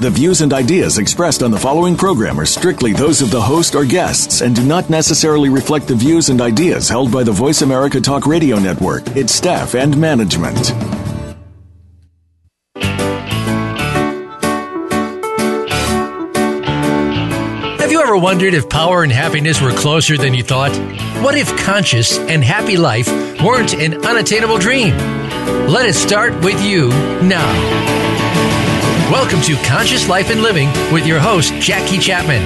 The views and ideas expressed on the following program are strictly those of the host or guests and do not necessarily reflect the views and ideas held by the Voice America Talk Radio Network, its staff, and management. Have you ever wondered if power and happiness were closer than you thought? What if conscious and happy life weren't an unattainable dream? Let it start with you now. Welcome to Conscious Life and Living with your host, Jackie Chapman.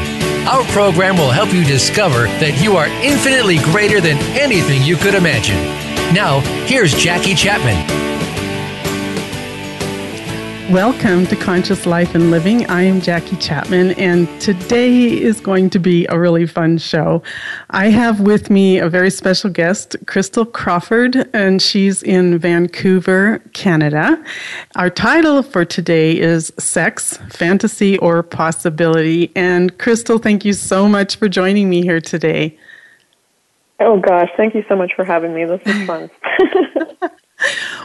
Our program will help you discover that you are infinitely greater than anything you could imagine. Now, here's Jackie Chapman. Welcome to Conscious Life and Living. I am Jackie Chapman, and today is going to be a really fun show. I have with me a very special guest, Crystal Crawford, and she's in Vancouver, Canada. Our title for today is Sex, Fantasy, or Possibility. And Crystal, thank you so much for joining me here today. Oh gosh, thank you so much for having me. This is fun.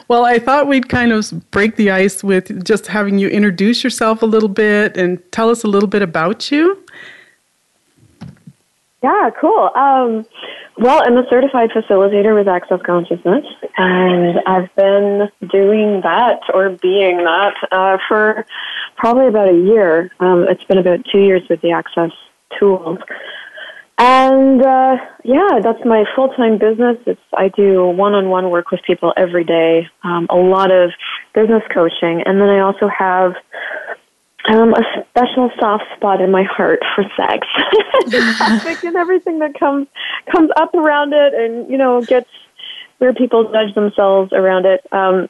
well, I thought we'd kind of break the ice with just having you introduce yourself a little bit and tell us a little bit about you. Yeah, cool. Um, well, I'm a certified facilitator with Access Consciousness, and I've been doing that or being that uh, for probably about a year. Um, it's been about two years with the Access tools. And uh, yeah, that's my full time business. It's I do one on one work with people every day, um, a lot of business coaching, and then I also have um, a special soft spot in my heart for sex, and everything that comes comes up around it, and you know gets where people judge themselves around it. Um,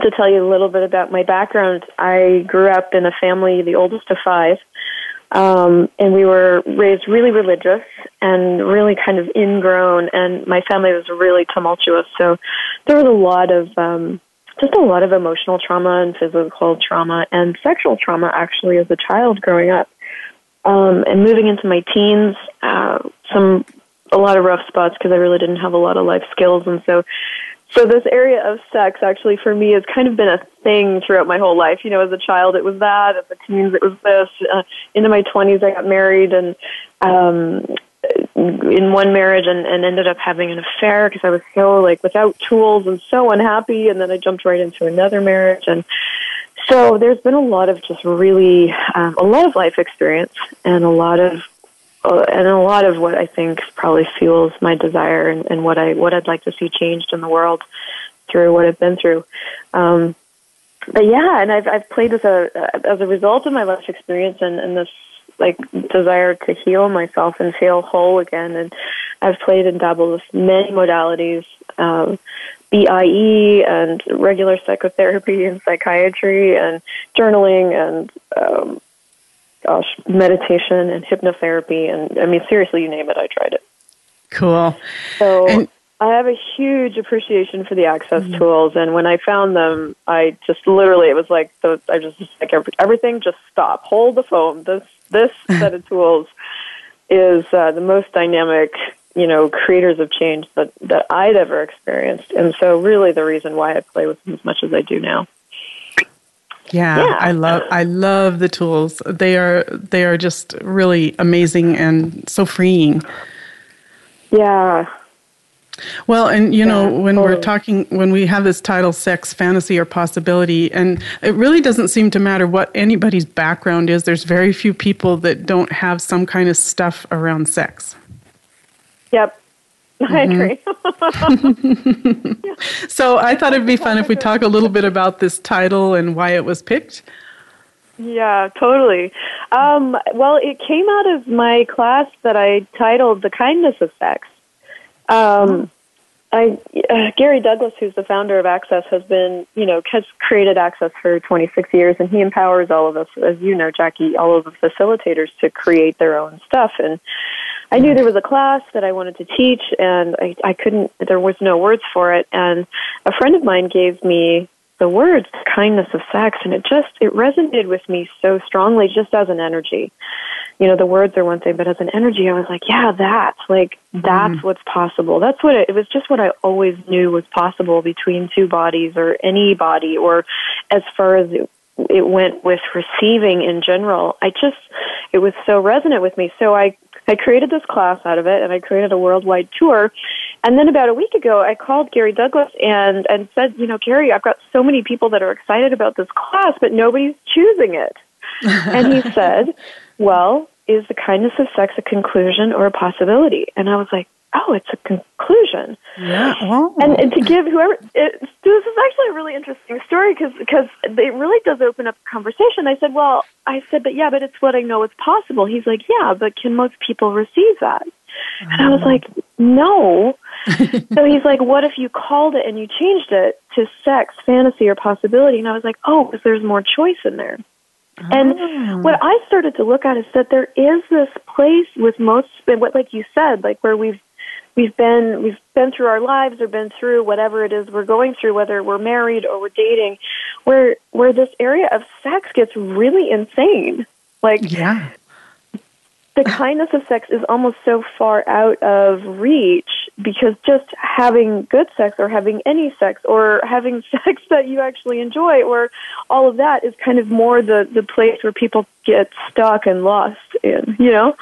to tell you a little bit about my background, I grew up in a family, the oldest of five. Um, and we were raised really religious and really kind of ingrown, and my family was really tumultuous. So there was a lot of um, just a lot of emotional trauma and physical trauma and sexual trauma actually as a child growing up. Um, and moving into my teens, uh, some a lot of rough spots because I really didn't have a lot of life skills, and so so this area of sex actually for me has kind of been a thing throughout my whole life. You know, as a child it was that, as a teens it was this. Uh, into my 20s I got married and um in one marriage and, and ended up having an affair because I was so like without tools and so unhappy and then I jumped right into another marriage and so there's been a lot of just really um, a lot of life experience and a lot of and a lot of what I think probably fuels my desire and, and what I what I'd like to see changed in the world through what I've been through. Um, but yeah, and I've I've played as a as a result of my life experience and, and this like desire to heal myself and feel whole again. And I've played and dabbled with many modalities, um, BIE and regular psychotherapy and psychiatry and journaling and um, gosh, meditation and hypnotherapy, and I mean, seriously, you name it, I tried it. Cool. So and, I have a huge appreciation for the access mm-hmm. tools, and when I found them, I just literally it was like the, I just like every, everything just stop, hold the phone. This this set of tools is uh, the most dynamic you know creators of change that that I'd ever experienced, and so really the reason why I play with them as much as I do now. Yeah, yeah, I love I love the tools. They are they are just really amazing and so freeing. Yeah. Well, and you yeah, know, when totally. we're talking when we have this title sex, fantasy or possibility, and it really doesn't seem to matter what anybody's background is. There's very few people that don't have some kind of stuff around sex. Yep. I mm-hmm. agree. so I thought it'd be fun if we talk a little bit about this title and why it was picked. Yeah, totally. Um, well, it came out of my class that I titled "The Kindness of Sex." Um, I, uh, Gary Douglas, who's the founder of Access, has been, you know, has created Access for 26 years, and he empowers all of us, as you know, Jackie, all of the facilitators to create their own stuff. And I knew there was a class that I wanted to teach, and I, I couldn't. There was no words for it, and a friend of mine gave me the words kindness of sex and it just it resonated with me so strongly just as an energy. You know the words are one thing but as an energy i was like yeah that's like that's mm. what's possible. That's what it, it was just what i always knew was possible between two bodies or any body or as far as it, it went with receiving in general. I just it was so resonant with me. So i I created this class out of it and I created a worldwide tour. And then about a week ago, I called Gary Douglas and, and said, you know, Gary, I've got so many people that are excited about this class, but nobody's choosing it. and he said, well, is the kindness of sex a conclusion or a possibility? And I was like, oh, it's a conclusion. Yeah. Oh. And, and to give whoever, it, this is actually a really interesting story because because it really does open up a conversation. I said, well, I said, but yeah, but it's what I know is possible. He's like, yeah, but can most people receive that? And I was oh. like, no. so he's like, what if you called it and you changed it to sex, fantasy, or possibility? And I was like, oh, because there's more choice in there. And oh. what I started to look at is that there is this place with most, what like you said, like where we've we've been we've been through our lives or been through whatever it is we're going through whether we're married or we're dating where where this area of sex gets really insane. Like yeah. the kindness of sex is almost so far out of reach because just having good sex or having any sex or having sex that you actually enjoy or all of that is kind of more the the place where people get stuck and lost in you know?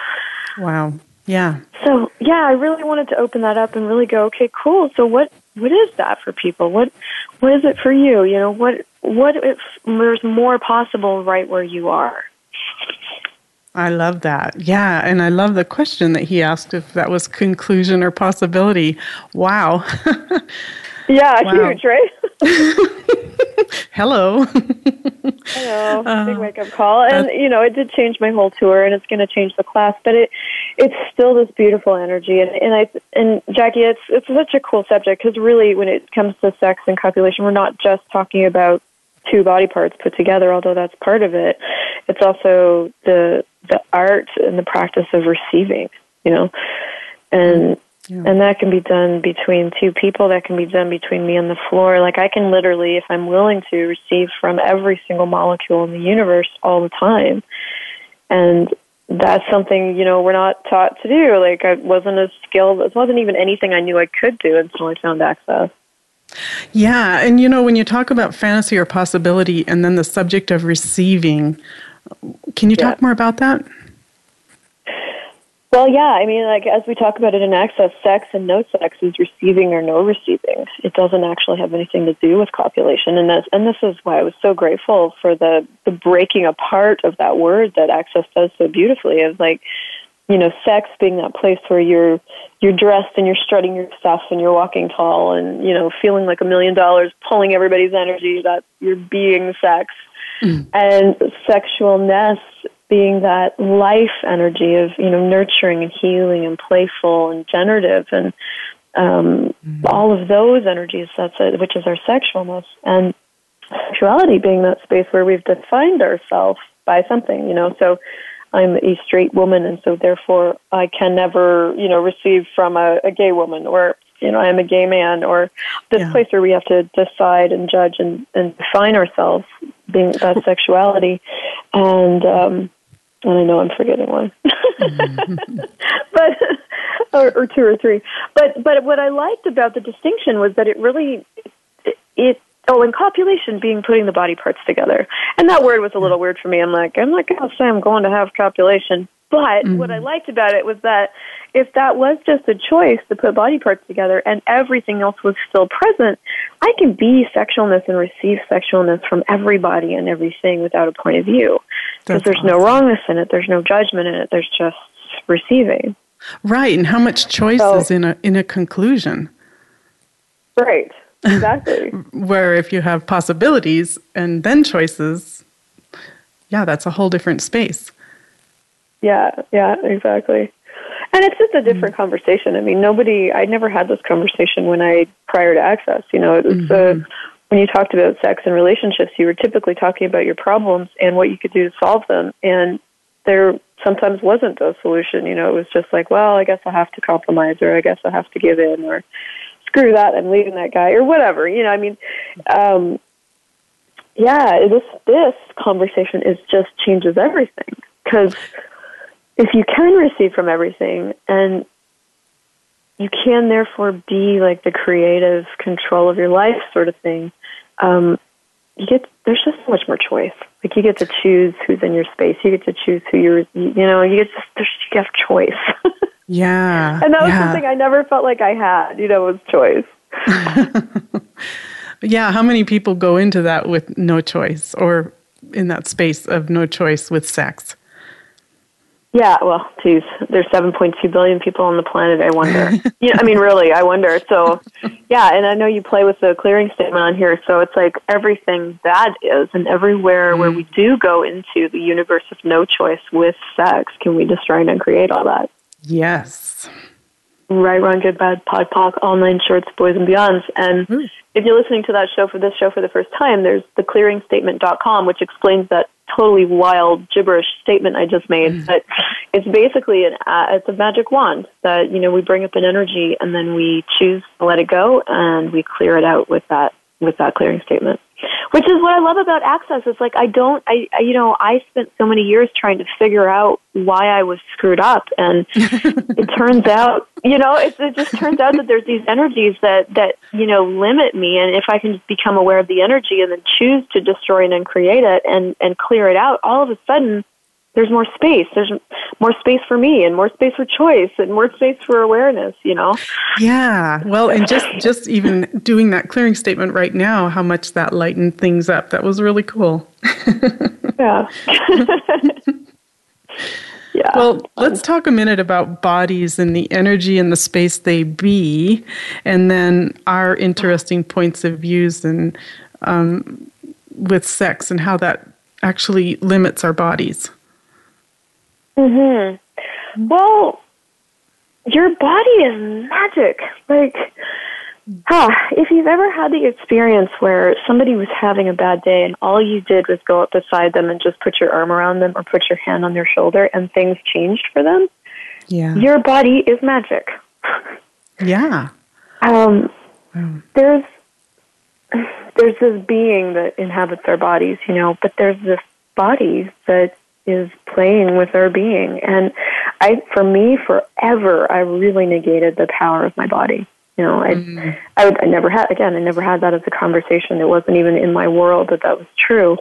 Wow yeah. So yeah, I really wanted to open that up and really go, okay, cool. So what what is that for people? What what is it for you? You know, what what if there's more possible right where you are? I love that. Yeah, and I love the question that he asked if that was conclusion or possibility. Wow. yeah, wow. huge, right? Hello. Hello. Uh, Big wake up call. And, you know, it did change my whole tour and it's going to change the class, but it it's still this beautiful energy. And, and I, and Jackie, it's, it's such a cool subject because really when it comes to sex and copulation, we're not just talking about two body parts put together, although that's part of it. It's also the, the art and the practice of receiving, you know, and yeah. And that can be done between two people. That can be done between me and the floor. Like I can literally, if I'm willing to, receive from every single molecule in the universe all the time. And that's something, you know, we're not taught to do. Like I wasn't as skilled. It wasn't even anything I knew I could do until I found access. Yeah. And, you know, when you talk about fantasy or possibility and then the subject of receiving, can you yeah. talk more about that? Well, yeah, I mean, like as we talk about it in access, sex and no sex is receiving or no receiving. It doesn't actually have anything to do with copulation, and that's and this is why I was so grateful for the the breaking apart of that word that access does so beautifully. Of like, you know, sex being that place where you're you're dressed and you're strutting your stuff and you're walking tall and you know feeling like a million dollars, pulling everybody's energy. That you're being sex, mm. and sexualness being that life energy of you know nurturing and healing and playful and generative and um, mm-hmm. all of those energies that's it, which is our sexualness and sexuality being that space where we've defined ourselves by something you know so I'm a straight woman and so therefore I can never you know receive from a, a gay woman or you know I'm a gay man or this yeah. place where we have to decide and judge and, and define ourselves being that sexuality and um and I know I'm forgetting one, mm-hmm. but or, or, two or three. But but what I liked about the distinction was that it really it, it oh, and copulation being putting the body parts together, and that word was a little weird for me. I'm like I'm not oh, going to say I'm going to have copulation, but mm-hmm. what I liked about it was that if that was just a choice to put body parts together and everything else was still present, I can be sexualness and receive sexualness from everybody and everything without a point of view. Because there's awesome. no wrongness in it, there's no judgment in it, there's just receiving. Right, and how much choice so, is in a in a conclusion. Right. Exactly. Where if you have possibilities and then choices, yeah, that's a whole different space. Yeah, yeah, exactly. And it's just a different mm-hmm. conversation. I mean, nobody, I never had this conversation when I, prior to Access, you know, it was, uh, mm-hmm. uh, when you talked about sex and relationships, you were typically talking about your problems and what you could do to solve them. And there, sometimes wasn't a solution. You know, it was just like, well, I guess I'll have to compromise, or I guess I'll have to give in, or screw that, I'm leaving that guy, or whatever. You know, I mean, um, yeah, this this conversation is just changes everything because if you can receive from everything and you can therefore be like the creative control of your life sort of thing um, you get there's just so much more choice. Like you get to choose who's in your space. You get to choose who you're you know you get to there's, you have choice. Yeah. And that was yeah. something i never felt like i had you know was choice. Yeah how many people go into that with no choice or in that space of no choice with sex yeah, well, geez, there's 7.2 billion people on the planet. I wonder. yeah, I mean, really, I wonder. So, yeah, and I know you play with the clearing statement on here. So it's like everything that is, and everywhere mm. where we do go into the universe of no choice with sex, can we destroy and create all that? Yes. Right, wrong, good, bad, pod, poc, all nine shorts, boys and beyonds. And mm. if you're listening to that show for this show for the first time, there's theclearingstatement.com, which explains that totally wild gibberish statement I just made, mm. but it's basically an uh, it's a magic wand that you know we bring up an energy and then we choose to let it go and we clear it out with that with that clearing statement. Which is what I love about access. It's like I don't I, I you know I spent so many years trying to figure out why I was screwed up and it turns out you know it, it just turns out that there's these energies that that you know limit me and if I can just become aware of the energy and then choose to destroy it and create it and and clear it out all of a sudden there's more space. There's more space for me and more space for choice and more space for awareness, you know? Yeah. Well, and just, just even doing that clearing statement right now, how much that lightened things up. That was really cool. yeah. yeah. Well, let's talk a minute about bodies and the energy and the space they be, and then our interesting points of views and um, with sex and how that actually limits our bodies. Mhm. Well, your body is magic. Like, huh, if you've ever had the experience where somebody was having a bad day and all you did was go up beside them and just put your arm around them or put your hand on their shoulder and things changed for them, yeah, your body is magic. Yeah. Um, there's there's this being that inhabits our bodies, you know, but there's this body that is playing with our being. And I, for me, forever, I really negated the power of my body. You know, I, mm. I, would, I never had, again, I never had that as a conversation. It wasn't even in my world that that was true.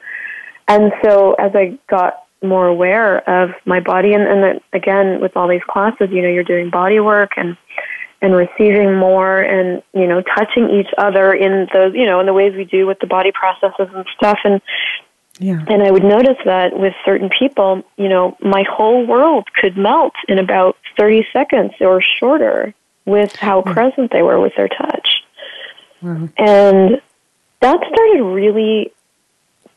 And so as I got more aware of my body, and, and that, again, with all these classes, you know, you're doing body work and, and receiving more and, you know, touching each other in those, you know, in the ways we do with the body processes and stuff. And yeah. And I would notice that with certain people, you know, my whole world could melt in about 30 seconds or shorter with how mm present they were with their touch. Wow. And that started really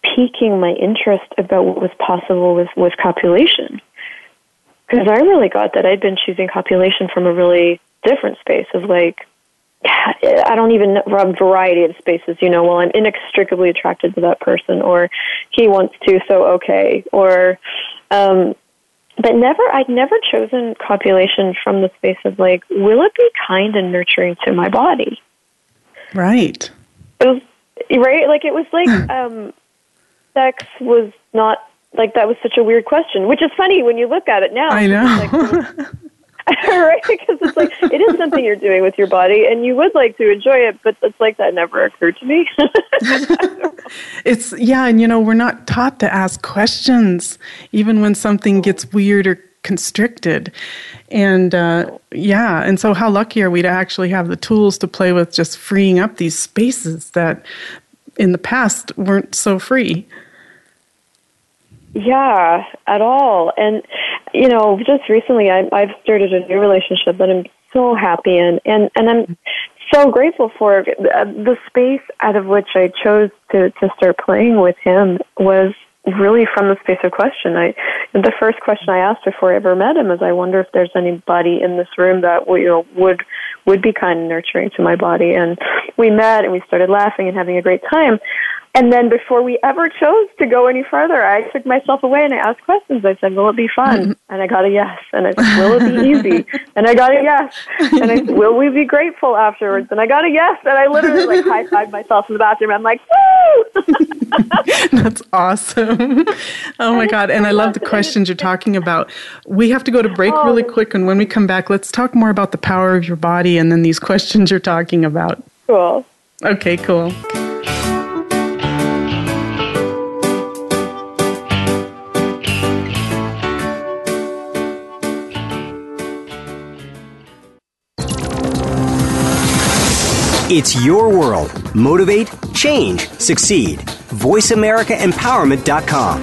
piquing my interest about what was possible with, with copulation. Because I really got that I'd been choosing copulation from a really different space of like, I don't even a variety of spaces, you know, well, I'm inextricably attracted to that person, or he wants to, so okay, or, um, but never, I'd never chosen copulation from the space of like, will it be kind and nurturing to my body? Right. It was, right? Like, it was like, um, sex was not, like, that was such a weird question, which is funny when you look at it now. I know. Right? Because it's like it is something you're doing with your body, and you would like to enjoy it, but it's like that never occurred to me. it's yeah, and you know we're not taught to ask questions, even when something gets weird or constricted, and uh, yeah, and so how lucky are we to actually have the tools to play with, just freeing up these spaces that in the past weren't so free. Yeah, at all. And you know, just recently I, I've started a new relationship that I'm so happy in, and and I'm so grateful for uh, the space out of which I chose to to start playing with him was really from the space of question. I the first question I asked before I ever met him is, I wonder if there's anybody in this room that you know would would be kind and nurturing to my body. And we met and we started laughing and having a great time. And then before we ever chose to go any further, I took myself away and I asked questions. I said, "Will it be fun?" Mm-hmm. And I got a yes. And I said, "Will it be easy?" And I got a yes. And I said, "Will we be grateful afterwards?" And I got a yes. And I literally like high fived myself in the bathroom. I'm like, "Woo!" That's awesome. Oh my god! And I love the questions you're talking about. We have to go to break oh, really quick, and when we come back, let's talk more about the power of your body and then these questions you're talking about. Cool. Okay. Cool. It's your world. Motivate, change, succeed. VoiceAmericaEmpowerment.com.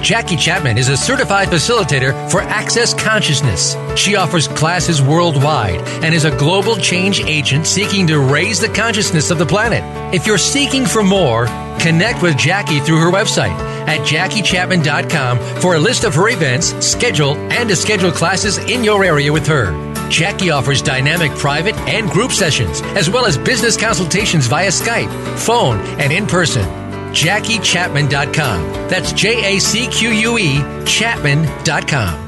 Jackie Chapman is a certified facilitator for Access Consciousness. She offers classes worldwide and is a global change agent seeking to raise the consciousness of the planet. If you're seeking for more, connect with Jackie through her website at JackieChapman.com for a list of her events, schedule, and to schedule classes in your area with her. Jackie offers dynamic private and group sessions, as well as business consultations via Skype, phone, and in person. JackieChapman.com. That's J A C Q U E Chapman.com.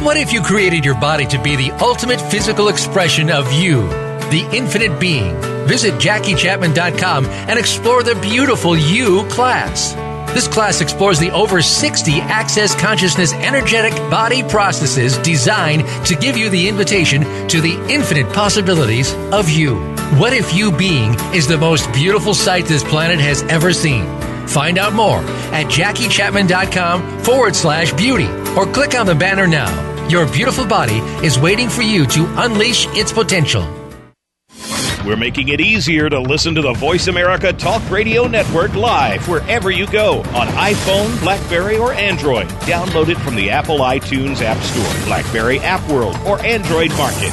What if you created your body to be the ultimate physical expression of you, the infinite being? Visit JackieChapman.com and explore the beautiful You class. This class explores the over 60 Access Consciousness energetic body processes designed to give you the invitation to the infinite possibilities of you. What if you being is the most beautiful sight this planet has ever seen? Find out more at JackieChapman.com forward slash beauty or click on the banner now. Your beautiful body is waiting for you to unleash its potential. We're making it easier to listen to the Voice America Talk Radio Network live wherever you go on iPhone, Blackberry, or Android. Download it from the Apple iTunes App Store, Blackberry App World, or Android Market.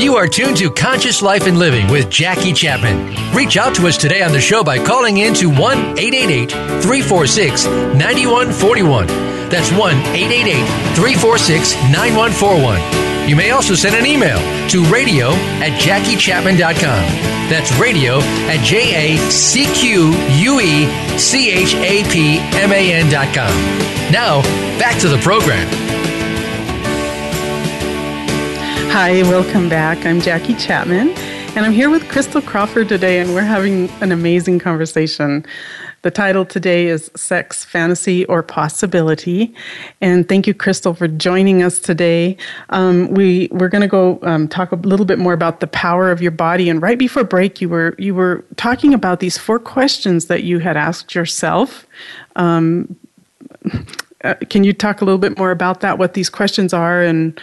You are tuned to Conscious Life and Living with Jackie Chapman. Reach out to us today on the show by calling in to 1 888 346 9141. That's 1 888 346 9141. You may also send an email to radio at jackiechapman.com. That's radio at J A C Q U E C H A P M A N.com. Now, back to the program. Hi, welcome back. I'm Jackie Chapman, and I'm here with Crystal Crawford today, and we're having an amazing conversation. The title today is Sex, Fantasy, or Possibility. And thank you, Crystal, for joining us today. Um, we, we're going to go um, talk a little bit more about the power of your body. And right before break, you were, you were talking about these four questions that you had asked yourself. Um, uh, can you talk a little bit more about that, what these questions are, and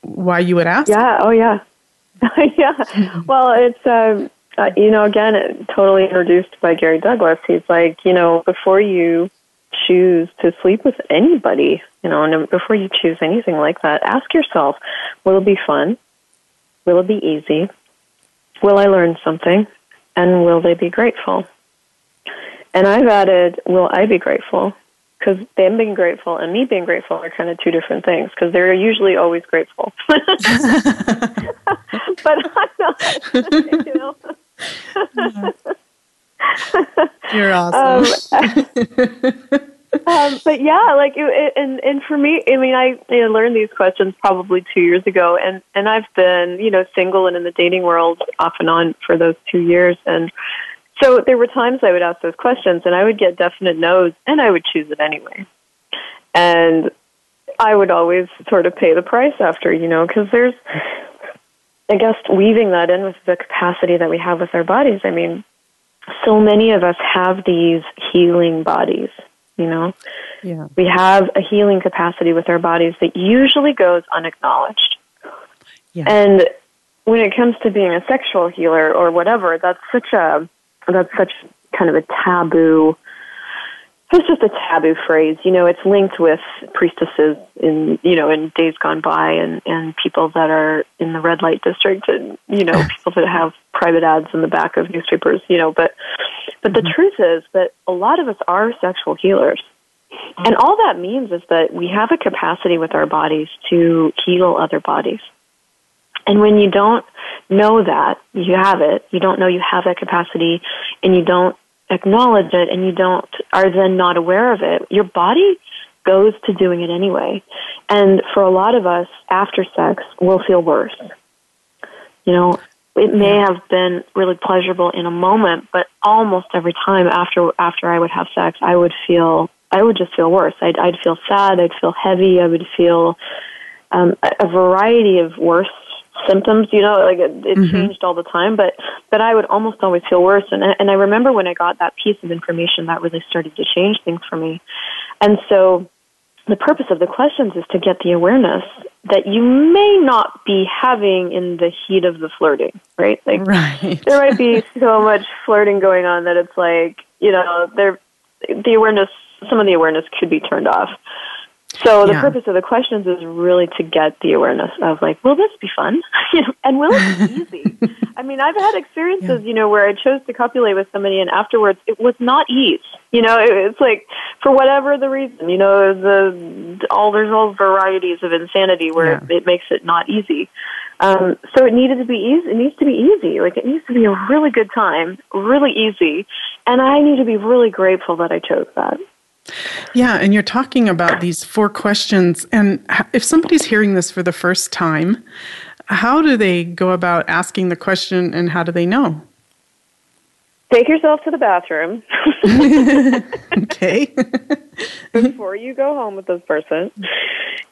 why you would ask? Yeah, oh, yeah. yeah. Well, it's. Um, uh, you know, again, it, totally introduced by Gary Douglas. He's like, you know, before you choose to sleep with anybody, you know, and before you choose anything like that, ask yourself, will it be fun? Will it be easy? Will I learn something? And will they be grateful? And I've added, will I be grateful? Because them being grateful and me being grateful are kind of two different things because they're usually always grateful. but I'm not, you know. You're awesome. Um, um, but yeah, like it, it, and and for me, I mean, I, I learned these questions probably two years ago, and and I've been you know single and in the dating world off and on for those two years, and so there were times I would ask those questions, and I would get definite no's, and I would choose it anyway, and I would always sort of pay the price after, you know, because there's I guess weaving that in with the capacity that we have with our bodies. I mean, so many of us have these healing bodies, you know? Yeah. We have a healing capacity with our bodies that usually goes unacknowledged. Yeah. And when it comes to being a sexual healer or whatever, that's such a that's such kind of a taboo it's just a taboo phrase. You know, it's linked with priestesses in you know in days gone by, and and people that are in the red light district, and you know people that have private ads in the back of newspapers. You know, but but the mm-hmm. truth is that a lot of us are sexual healers, And all that means is that we have a capacity with our bodies to heal other bodies. And when you don't know that you have it, you don't know you have that capacity, and you don't acknowledge it, and you don't are then not aware of it, your body goes to doing it anyway. And for a lot of us, after sex, we'll feel worse. You know, it may have been really pleasurable in a moment, but almost every time after after I would have sex, I would feel I would just feel worse. I'd I'd feel sad. I'd feel heavy. I would feel um, a, a variety of worse symptoms. You know, like it, it mm-hmm. changed all the time, but but I would almost always feel worse. And and I remember when I got that piece of information that really started to change things for me. And so the purpose of the questions is to get the awareness that you may not be having in the heat of the flirting, right? Like, right. there might be so much flirting going on that it's like, you know, there, the awareness, some of the awareness could be turned off. So the yeah. purpose of the questions is really to get the awareness of like, will this be fun? you know, and will it be easy? I mean, I've had experiences, yeah. you know, where I chose to copulate with somebody and afterwards it was not ease. You know, it, it's like for whatever the reason, you know, the all there's all varieties of insanity where yeah. it, it makes it not easy. Um, so it needed to be easy. It needs to be easy. Like it needs to be a really good time, really easy, and I need to be really grateful that I chose that. Yeah, and you're talking about these four questions. And if somebody's hearing this for the first time, how do they go about asking the question and how do they know? Take yourself to the bathroom. okay. Before you go home with this person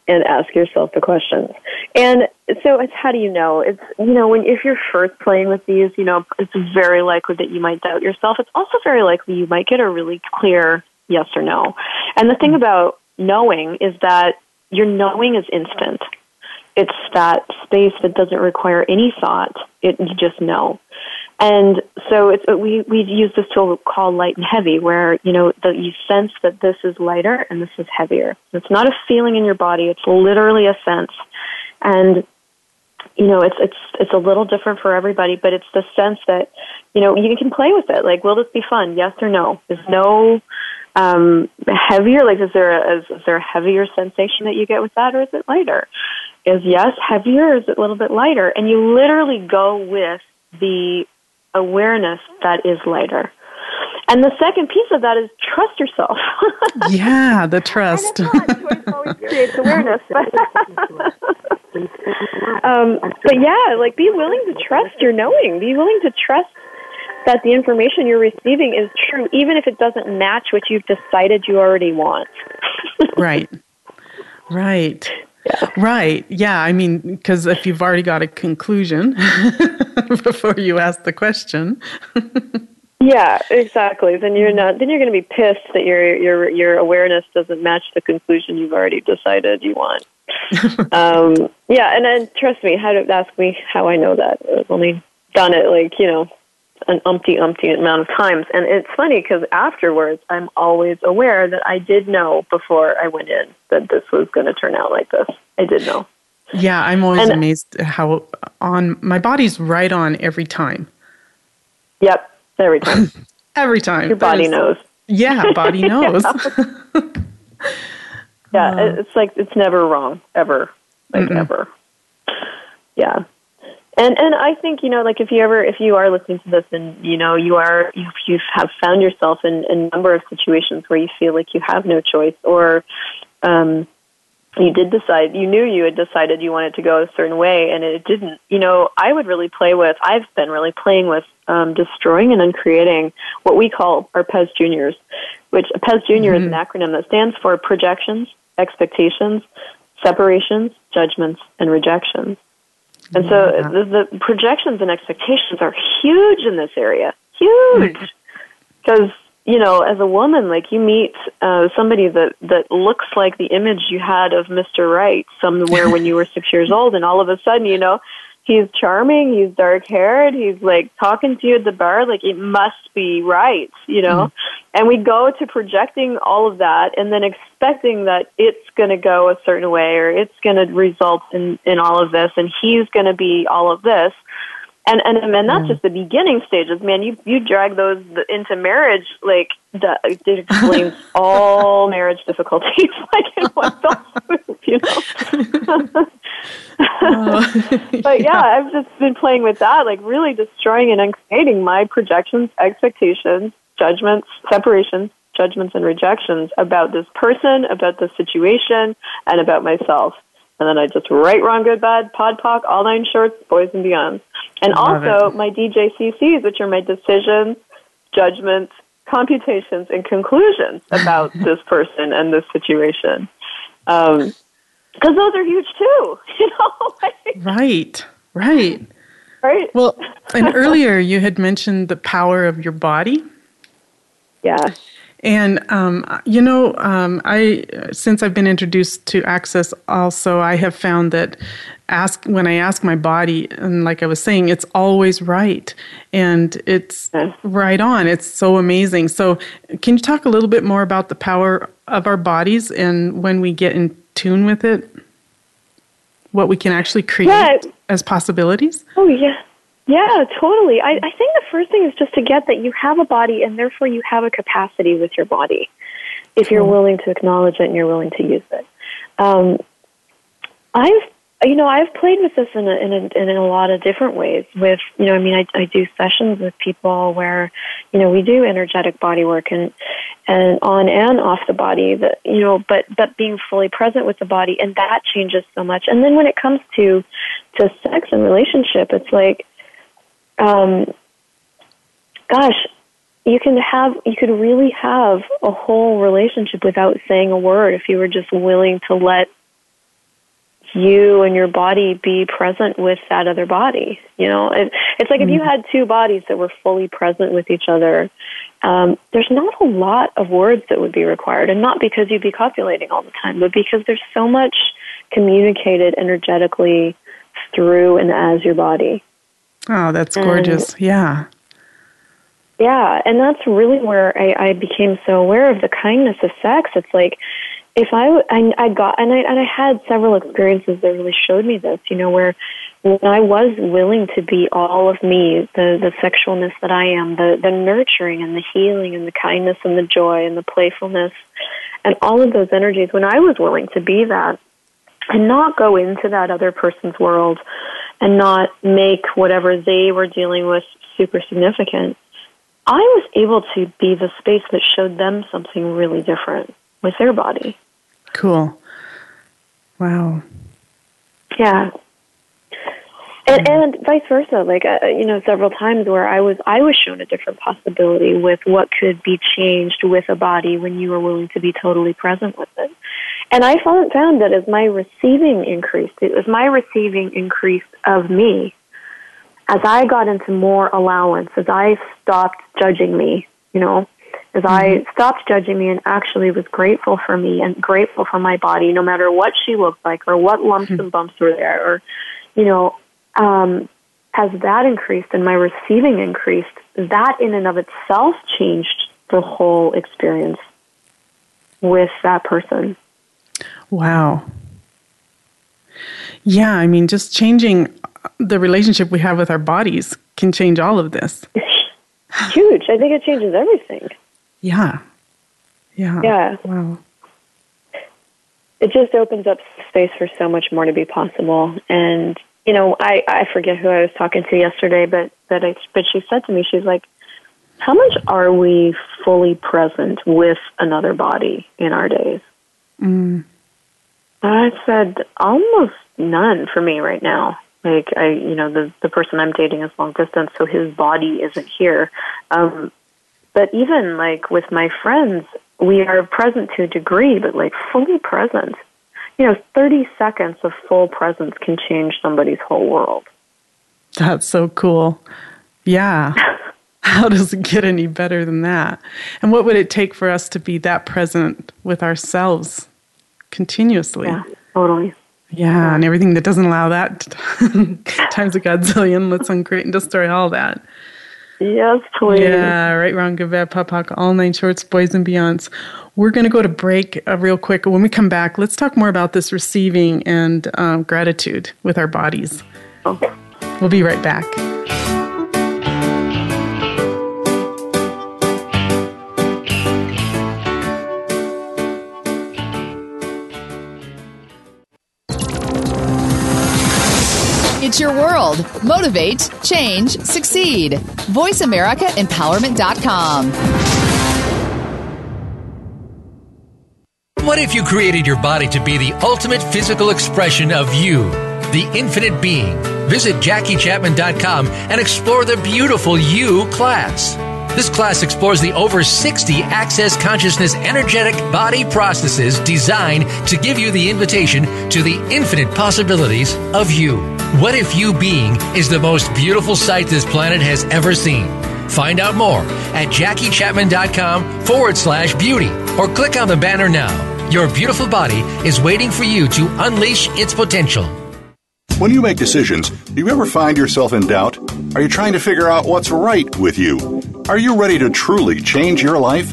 and ask yourself the questions. And so it's how do you know? It's you know, when if you're first playing with these, you know, it's very likely that you might doubt yourself. It's also very likely you might get a really clear yes or no. And the thing mm. about knowing is that your knowing is instant. It's that space that doesn't require any thought. It, you just know. And so it's, uh, we, we use this tool called light and heavy where, you know, the, you sense that this is lighter and this is heavier. It's not a feeling in your body. It's literally a sense. And, you know, it's, it's, it's a little different for everybody, but it's the sense that, you know, you can play with it. Like, will this be fun? Yes or no? There's no, um, heavier? Like, is there a, is, is there a heavier sensation that you get with that, or is it lighter? Is yes heavier, or is it a little bit lighter? And you literally go with the awareness that is lighter. And the second piece of that is trust yourself. yeah, the trust. and it's not. Choice always creates awareness. um, but yeah, like be willing to trust your knowing. Be willing to trust that the information you're receiving is true, even if it doesn't match what you've decided you already want. right. Right. Yeah. Right. Yeah. I mean, because if you've already got a conclusion before you ask the question. yeah, exactly. Then you're not. Then you're going to be pissed that your your your awareness doesn't match the conclusion you've already decided you want. um, yeah, and then trust me. How to ask me how I know that? I've only done it like you know an umpty umpty amount of times. And it's funny because afterwards, I'm always aware that I did know before I went in that this was going to turn out like this. I did know. Yeah, I'm always and, amazed how on my body's right on every time. Yep, every time. every time. Your body is, knows. Yeah, body knows. yeah, yeah uh, it's like it's never wrong ever, like mm-mm. ever. Yeah. And and I think you know, like if you ever if you are listening to this and you know you are you you have found yourself in, in a number of situations where you feel like you have no choice, or um, you did decide you knew you had decided you wanted to go a certain way and it didn't. You know, I would really play with. I've been really playing with um, destroying and uncreating what we call our PEZ juniors, which PEZ junior mm-hmm. is an mm-hmm. acronym that stands for projections, expectations, separations, judgments, and rejections. And so the, the, projections and expectations are huge in this area. Huge. Because, mm-hmm. you know, as a woman, like you meet uh, somebody that, that looks like the image you had of Mr. Right somewhere when you were six years old, and all of a sudden, you know, he's charming, he's dark haired, he's like talking to you at the bar, like it must be right, you know? Mm. And we go to projecting all of that and then expecting that it's going to go a certain way or it's going to result in, in all of this and he's going to be all of this. and and and that's just the beginning stages, man. You you drag those into marriage, like that, it explains all marriage difficulties, like in one fell swoop, you know. oh, but yeah, I've just been playing with that, like really destroying and uncreating my projections, expectations, judgments, separations, judgments, and rejections about this person, about the situation, and about myself. And then I just write wrong, good, bad, pod, poc, all nine shorts, boys and beyond. And Love also it. my DJCCs, which are my decisions, judgments, computations, and conclusions about this person and this situation. Um, Because those are huge too, you know? right, right. Right. Well, and earlier you had mentioned the power of your body. Yeah. And um, you know, um, I since I've been introduced to Access, also I have found that ask when I ask my body, and like I was saying, it's always right, and it's right on. It's so amazing. So, can you talk a little bit more about the power of our bodies and when we get in tune with it, what we can actually create yeah. as possibilities? Oh yeah. Yeah, totally. I, I think the first thing is just to get that you have a body and therefore you have a capacity with your body if you're willing to acknowledge it and you're willing to use it. Um, I've you know I've played with this in a, in a in a lot of different ways. With you know I mean I, I do sessions with people where you know we do energetic body work and and on and off the body that you know but but being fully present with the body and that changes so much. And then when it comes to to sex and relationship, it's like um, gosh, you can have you could really have a whole relationship without saying a word if you were just willing to let you and your body be present with that other body. You know, it, it's like mm-hmm. if you mm. had two bodies that were fully present with each other. Um, there's not a lot of words that would be required, and not because you'd be copulating all the time, but because there's so much communicated energetically through and as your body. Oh, that's gorgeous. And, yeah. Yeah, and that's really where I, I became so aware of the kindness of sex. It's like if I, I, I got, and I, and I had several experiences that really showed me this, you know, where when I was willing to be all of me, the, the sexualness that I am, the, the nurturing and the healing and the kindness and the joy and the playfulness and all of those energies, when I was willing to be that and not go into that other person's world and not make whatever they were dealing with super significant, I was able to be the space that showed them something really different with their body. Cool. Wow. Yeah. And, and vice versa, like uh, you know, several times where I was I was shown a different possibility with what could be changed with a body when you were willing to be totally present with it. And I found, found that as my receiving increased, it was my receiving increase of me. As I got into more allowance, as I stopped judging me, you know, as mm-hmm. I stopped judging me and actually was grateful for me and grateful for my body, no matter what she looked like or what lumps mm-hmm. and bumps were there, or, you know, um, as that increased and my receiving increased, that in and of itself changed the whole experience with that person. Wow. Yeah, I mean, just changing the relationship we have with our bodies can change all of this. Huge. I think it changes everything. Yeah. Yeah. Yeah. Wow. It just opens up space for so much more to be possible. And, you know, I, I forget who I was talking to yesterday, but, but, I, but she said to me, she's like, how much are we fully present with another body in our days? Mm. I said almost none for me right now. Like I, you know, the the person I'm dating is long distance, so his body isn't here. Um, but even like with my friends, we are present to a degree, but like fully present. You know, 30 seconds of full presence can change somebody's whole world. That's so cool. Yeah. How does it get any better than that? And what would it take for us to be that present with ourselves continuously. Yeah, totally. Yeah, and everything that doesn't allow that times a godzillion. Let's uncreate and destroy all that. Yes, please. Yeah, right, wrong, good, bad, pod, poc, all nine shorts, boys and beyonds. We're going to go to break uh, real quick. When we come back, let's talk more about this receiving and um, gratitude with our bodies. Okay. We'll be right back. Your world. Motivate, change, succeed. VoiceAmericaEmpowerment.com. What if you created your body to be the ultimate physical expression of you, the infinite being? Visit JackieChapman.com and explore the beautiful You class. This class explores the over 60 Access Consciousness energetic body processes designed to give you the invitation to the infinite possibilities of you. What if you being is the most beautiful sight this planet has ever seen? Find out more at JackieChapman.com forward slash beauty or click on the banner now. Your beautiful body is waiting for you to unleash its potential. When you make decisions, do you ever find yourself in doubt? Are you trying to figure out what's right with you? Are you ready to truly change your life?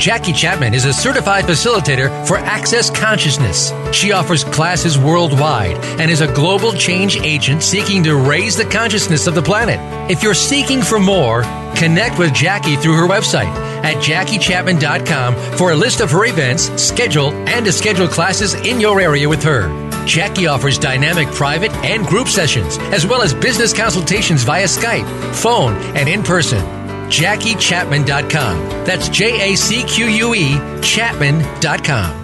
Jackie Chapman is a certified facilitator for Access Consciousness. She offers classes worldwide and is a global change agent seeking to raise the consciousness of the planet. If you're seeking for more, connect with Jackie through her website at JackieChapman.com for a list of her events, schedule, and to schedule classes in your area with her. Jackie offers dynamic private and group sessions, as well as business consultations via Skype, phone, and in person. JackieChapman.com. That's J A C Q U E Chapman.com.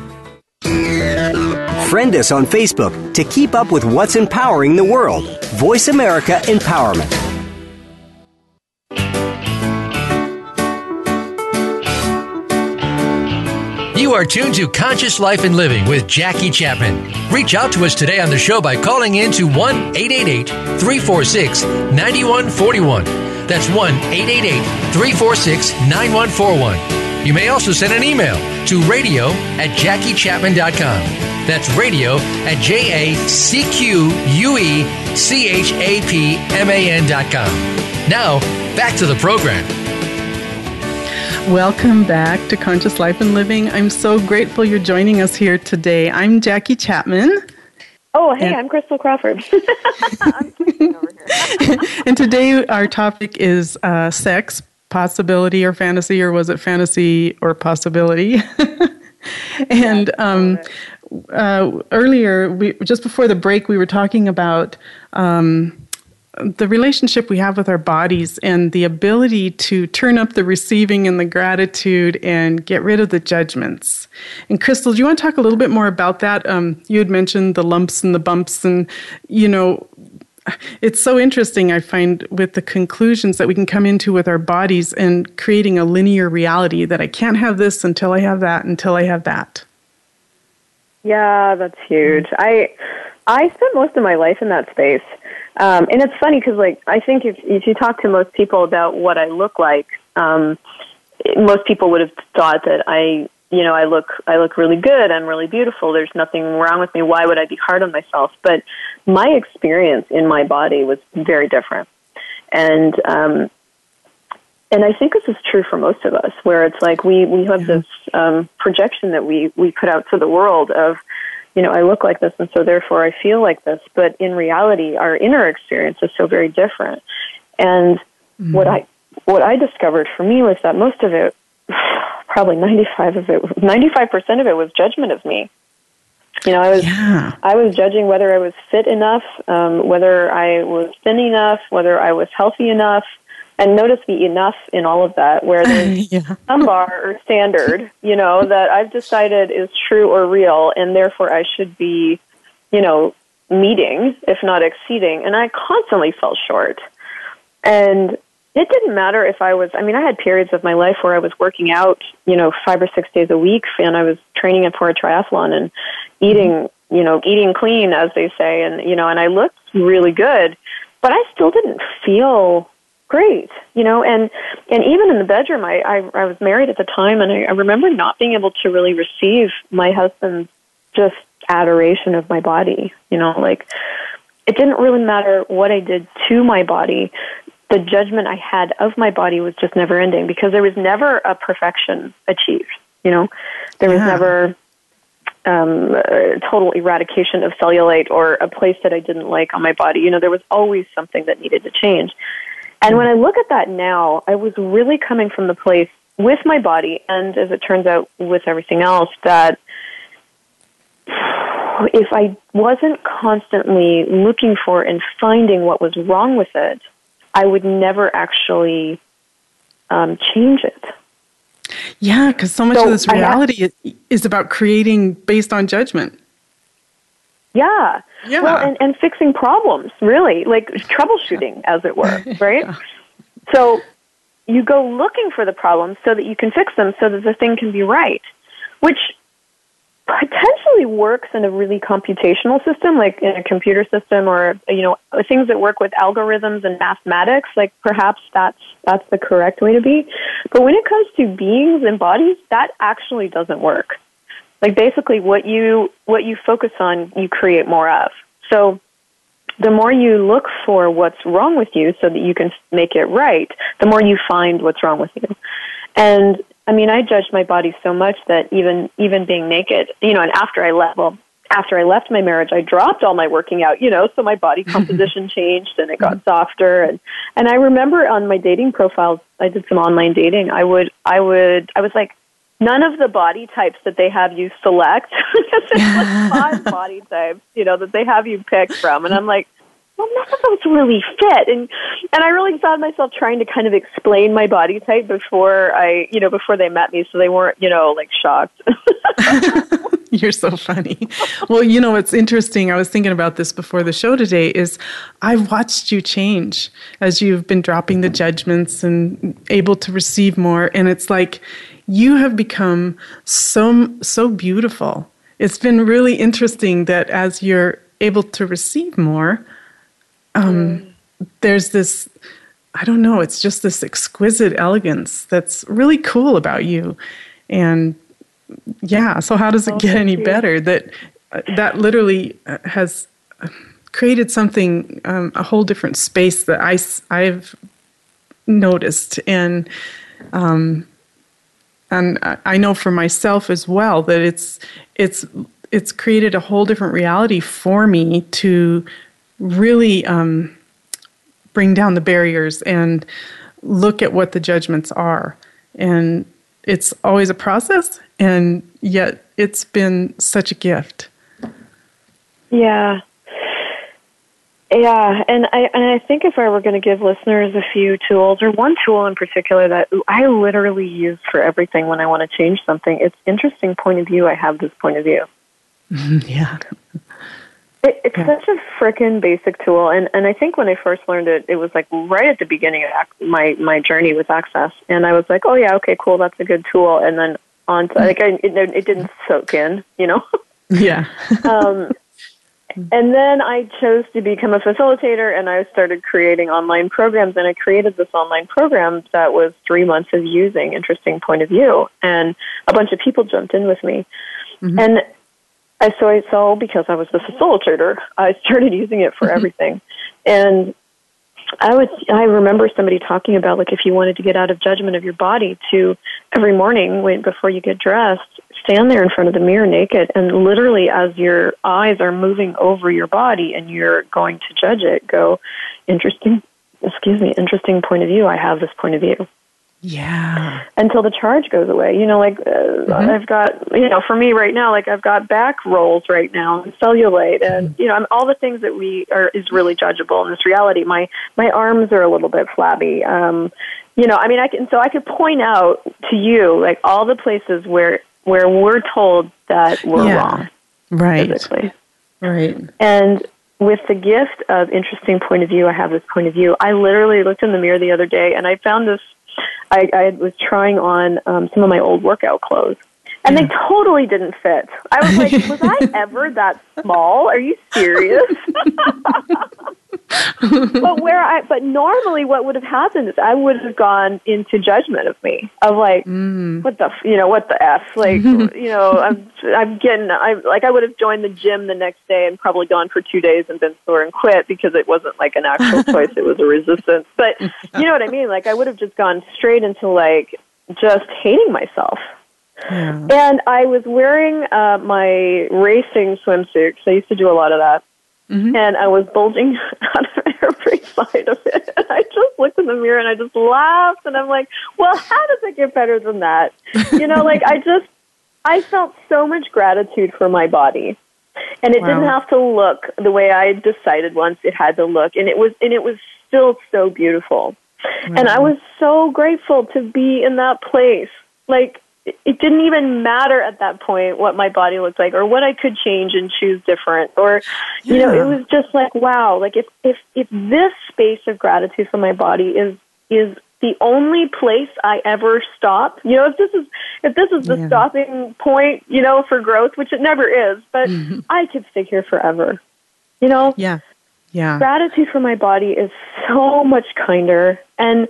Friend us on Facebook to keep up with what's empowering the world. Voice America Empowerment. You are tuned to Conscious Life and Living with Jackie Chapman. Reach out to us today on the show by calling in to 1 888 346 9141. That's 1 888 346 9141. You may also send an email to radio at JackieChapman.com. That's radio at J A C Q U E C H A P M A N.com. Now, back to the program. Welcome back to Conscious Life and Living. I'm so grateful you're joining us here today. I'm Jackie Chapman. Oh, hey, and, I'm Christel Crawford. and today our topic is uh, sex, possibility or fantasy, or was it fantasy or possibility? and um, uh, earlier, we, just before the break, we were talking about. Um, the relationship we have with our bodies and the ability to turn up the receiving and the gratitude and get rid of the judgments. And Christel, do you want to talk a little bit more about that? Um, you had mentioned the lumps and the bumps, and you know, it's so interesting. I find with the conclusions that we can come into with our bodies and creating a linear reality that I can't have this until I have that until I have that. Yeah, that's huge. I I spent most of my life in that space. Um, and it's funny because, like, I think if if you talk to most people about what I look like, um, most people would have thought that I, you know, I look I look really good. I'm really beautiful. There's nothing wrong with me. Why would I be hard on myself? But my experience in my body was very different, and um, and I think this is true for most of us, where it's like we we have this um, projection that we we put out to the world of you know, I look like this and so therefore I feel like this. But in reality, our inner experience is so very different. And mm-hmm. what I what I discovered for me was that most of it, probably ninety five of it, ninety five percent of it was judgment of me. You know, I was yeah. I was judging whether I was fit enough, um, whether I was thin enough, whether I was healthy enough, and notice the enough in all of that where there's yeah. some bar or standard you know that i've decided is true or real and therefore i should be you know meeting if not exceeding. And i constantly fell short. And it didn't matter if i was i mean i had periods of my life where i was working out you know five or six days a week and i was training for a triathlon and eating mm-hmm. you know eating clean as they say. And you know and i looked really good but i still didn't feel great you know and and even in the bedroom i i, I was married at the time and I, I remember not being able to really receive my husband's just adoration of my body you know like it didn't really matter what i did to my body the judgment I had of my body was just never ending because there was never a perfection achieved. You know, there was Yeah. never um, a total eradication of cellulite or a place that I didn't like on my body. You know, there was always something that needed to change. And when I look at that now, I was really coming from the place with my body, and as it turns out, with everything else, that if I wasn't constantly looking for and finding what was wrong with it, I would never actually um, change it. Yeah, because so much So of this have- reality is, is about creating based on judgment. Yeah. Yeah. Well, and, and fixing problems, really, like troubleshooting, as it were, right? So you go looking for the problems so that you can fix them so that the thing can be right, which potentially works in a really computational system, like in a computer system or, you know, things that work with algorithms and mathematics, like perhaps that's, that's the correct way to be. But when it comes to beings and bodies, that actually doesn't work like basically what you what you focus on you create more of. So the more you look for what's wrong with you so that you can make it right the more you find what's wrong with you. And i mean i judged my body so much that even even being naked you know and after i left well after i left my marriage i dropped all my working out you know so my body composition changed and it got softer. And and i remember on my dating profiles i did some online dating. I would i would i was like none of the body types that they have you select because there's like five body types you know that they have you pick from and i'm like well none of those really fit and and i really found myself trying to kind of explain my body type before i you know before they met me so they weren't you know like shocked You're so funny. Well, you know what's interesting? I was thinking about this before the show today. Is I've watched you change as you've been dropping the judgments and able to receive more, and it's like you have become so so beautiful. It's been really interesting that as you're able to receive more, um, there's this. I don't know. It's just this exquisite elegance that's really cool about you, and yeah. So how does it get any better? That uh, that literally uh, has created something, um, a whole different space that I I've noticed, and um, and I- know for myself as well that it's it's it's created a whole different reality for me to really um, bring down the barriers and look at what the judgments are and it's always a process and yet it's been such a gift Yeah. Yeah, and I and I think if I were going to give listeners a few tools or one tool in particular that I literally use for everything when I want to change something, it's interesting point of view. I have this point of view. yeah It, it's such a frickin' basic tool, and and I think when I first learned it, it was like right at the beginning of my my journey with Access, and I was like, oh yeah, okay, cool, that's a good tool, and then on to, like I, it, it didn't soak in, you know. yeah um, Mm-hmm. and then I chose to become a facilitator, and I started creating online programs. And I created this online program that was three months of using interesting point of view, and a bunch of people jumped in with me. Mm-hmm. And I so I so because I was the facilitator, I started using it for mm-hmm. everything. And I would I remember somebody talking about like if you wanted to get out of judgment of your body to every morning when before you get dressed, stand there in front of the mirror naked and literally as your eyes are moving over your body and you're going to judge it, go interesting excuse me, interesting point of view. I have this point of view yeah until the charge goes away. You know, like uh, I've got, you know, for me right now, like I've got back rolls right now, and cellulite, and you know, I'm, all the things that we are is really judgeable in this reality. My my arms are a little bit flabby. Um, you know, I mean, I can so I could point out to you like all the places where where we're told that we're Yeah. wrong right physically. right And with the gift of interesting point of view, I have this point of view. I literally looked in the mirror the other day and I found this. I, I was trying on um, some of my old workout clothes, and they totally didn't fit. I was like, "Was I ever that small? Are you serious?" but where I, but normally what would have happened is I would have gone into judgment of me of like, Mm. what the, f- you know, what the f, like, you know, I'm, I'm getting, I like, I would have joined the gym the next day and probably gone for two days and been sore and quit because it wasn't like an actual choice; it was a resistance. But you know what I mean? Like, I would have just gone straight into like just hating myself. Yeah. And I was wearing uh, my racing swimsuit 'cause I used to do a lot of that. Mhm. And I was bulging out of every side of it. And I just looked in the mirror and I just laughed. And I'm like, well, how does it get better than that? You know, like I just, I felt so much gratitude for my body. And it didn't have to look the way I decided once it had to look. And it was, and it was still so beautiful. And I was so grateful to be in that place. Like, it- didn't even matter at that point what my body looked like or what I could change and choose different. Or, you know, it was just like, wow, like if, if, if this space of gratitude for my body is, is the only place I ever stop, you know, if this is, if this is the Yeah. stopping point, you know, for growth, which it never is, but mm-hmm. I could stay here forever. You know? Yeah. Yeah. gratitude for my body is so much kinder and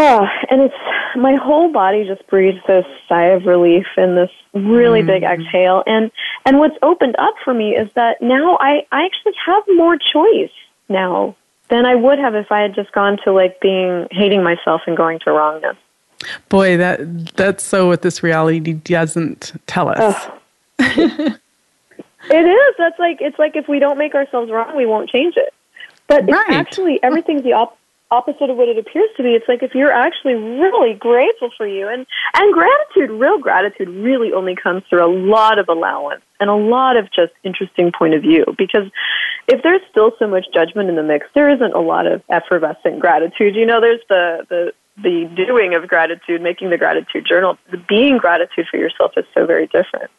oh, and it's my whole body just breathes this sigh of relief and this really big mm-hmm. exhale and and what's opened up for me is that now I I actually have more choice now than I would have if I had just gone to like being hating myself and going to wrongness. Boy, that that's so what this reality doesn't tell us. It is. That's like it's like if we don't make ourselves wrong, we won't change it. But it's actually everything's the op- opposite of what it appears to be. It's like if you're actually really grateful for you and and gratitude, real gratitude, really only comes through a lot of allowance and a lot of just interesting point of view. Because if there's still so much judgment in the mix, there isn't a lot of effervescent gratitude. You know, there's the the the doing of gratitude, making the gratitude journal. The being gratitude for yourself is so very different.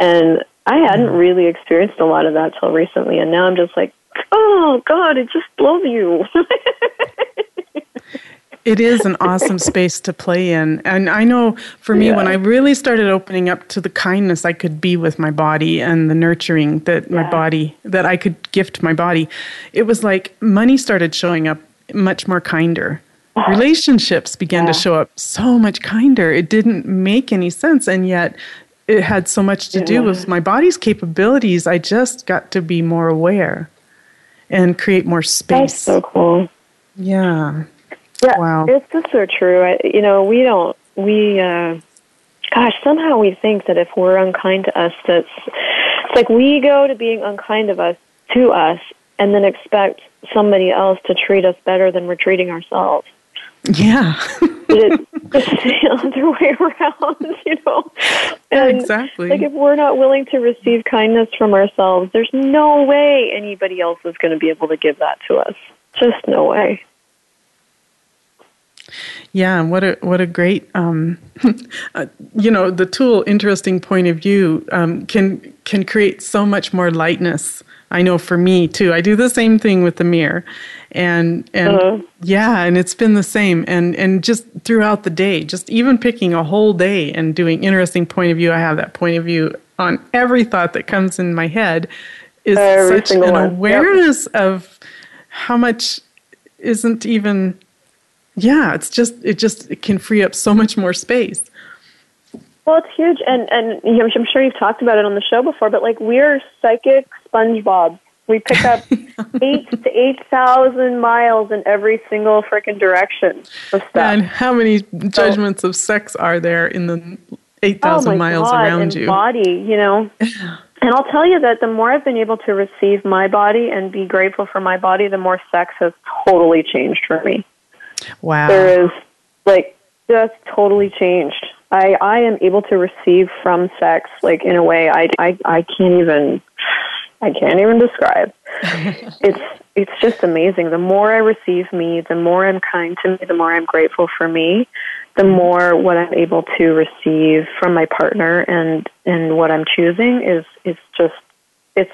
And I hadn't mm-hmm. really experienced a lot of that till recently, and now I'm just like, oh God, I just love you. It is an awesome space to play in. And I know for me, when I really started opening up to the kindness I could be with my body and the nurturing that my body, that I could gift my body, it was like money started showing up much more kinder. Relationships began to show up so much kinder. It didn't make any sense. And yet, it had so much to do with my body's capabilities. I just got to be more aware and create more space. That's so cool. Yeah. Yeah, Wow. it's just so true. I, you know, we don't. We, uh, gosh, somehow we think that if we're unkind to us, that's it's like we go to being unkind of us to us, and then expect somebody else to treat us better than we're treating ourselves. Yeah. But it's the other way around, you know. And exactly. Like if we're not willing to receive kindness from ourselves, there's no way anybody else is going to be able to give that to us. Just no way. Yeah, and what a what a great um, uh, you know the tool. Interesting point of view um, can can create so much more lightness. I know for me too. I do the same thing with the mirror, and and Uh-huh. yeah, and it's been the same. And and just throughout the day, just even picking a whole day and doing interesting point of view. I have that point of view on every thought that comes in my head. Is Every such an one. Yep. awareness of how much isn't even yeah it's just it just it can free up so much more space Well, it's huge, and and you know, I'm sure you've talked about it on the show before, but like we're psychic SpongeBob. We pick up eight to eight thousand miles in every single freaking direction of stuff. and how many judgments of sex are there in the 8000 oh miles God, around you Body, you know. and I'll tell you that the more I've been able to receive my body and be grateful for my body, the more sex has totally changed for me. Wow There is like just totally changed. I I am able to receive from sex like in a way I I I can't even I can't even describe. it's it's just amazing. The more I receive me, the more I'm kind to me, the more I'm grateful for me, the more what I'm able to receive from my partner and and what I'm choosing is is just it's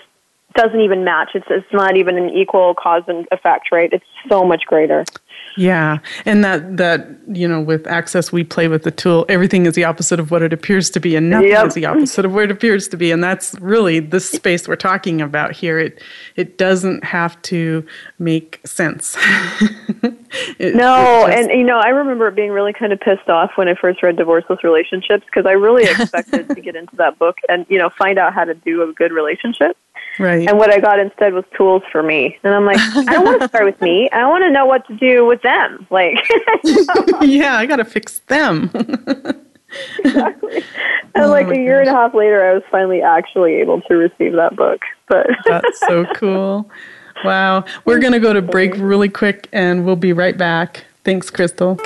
doesn't even match. It's it's not even an equal cause and effect, right? It's so much greater. Yeah, and that that you know, with access, we play with the tool. Everything is the opposite of what it appears to be, and nothing yep. is the opposite of what it appears to be. And that's really the space we're talking about here. It it doesn't have to make sense. it, no, it just, and you know, I remember being really kind of pissed off when I first read Divorceless Relationships because I really expected to get into that book and you know find out how to do a good relationship. Right. And what I got instead was tools for me. And I'm like, I don't want to start with me. I want to know what to do with them. Like, yeah, I got to fix them. exactly. Oh and oh like a year gosh. and a half later, I was finally actually able to receive that book. But that's so cool. Wow. We're going to go to break really quick and we'll be right back. Thanks, Christel.